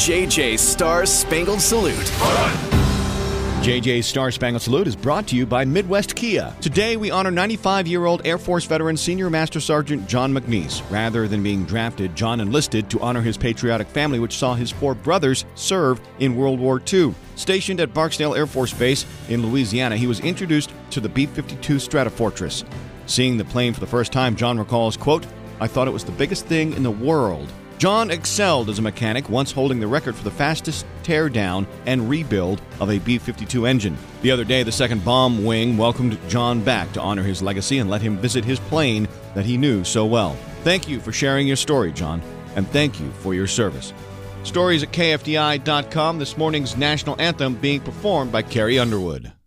JJ Star Spangled Salute. JJ's Star Spangled Salute is brought to you by Midwest Kia. Today, we honor 95 year old Air Force veteran Senior Master Sergeant John McNeese. Rather than being drafted, John enlisted to honor his patriotic family, which saw his four brothers serve in World War II. Stationed at Barksdale Air Force Base in Louisiana, he was introduced to the B 52 Stratofortress. Seeing the plane for the first time, John recalls, quote, I thought it was the biggest thing in the world. John excelled as a mechanic, once holding the record for the fastest teardown and rebuild of a B 52 engine. The other day, the second bomb wing welcomed John back to honor his legacy and let him visit his plane that he knew so well. Thank you for sharing your story, John, and thank you for your service. Stories at KFDI.com. This morning's national anthem being performed by Carrie Underwood.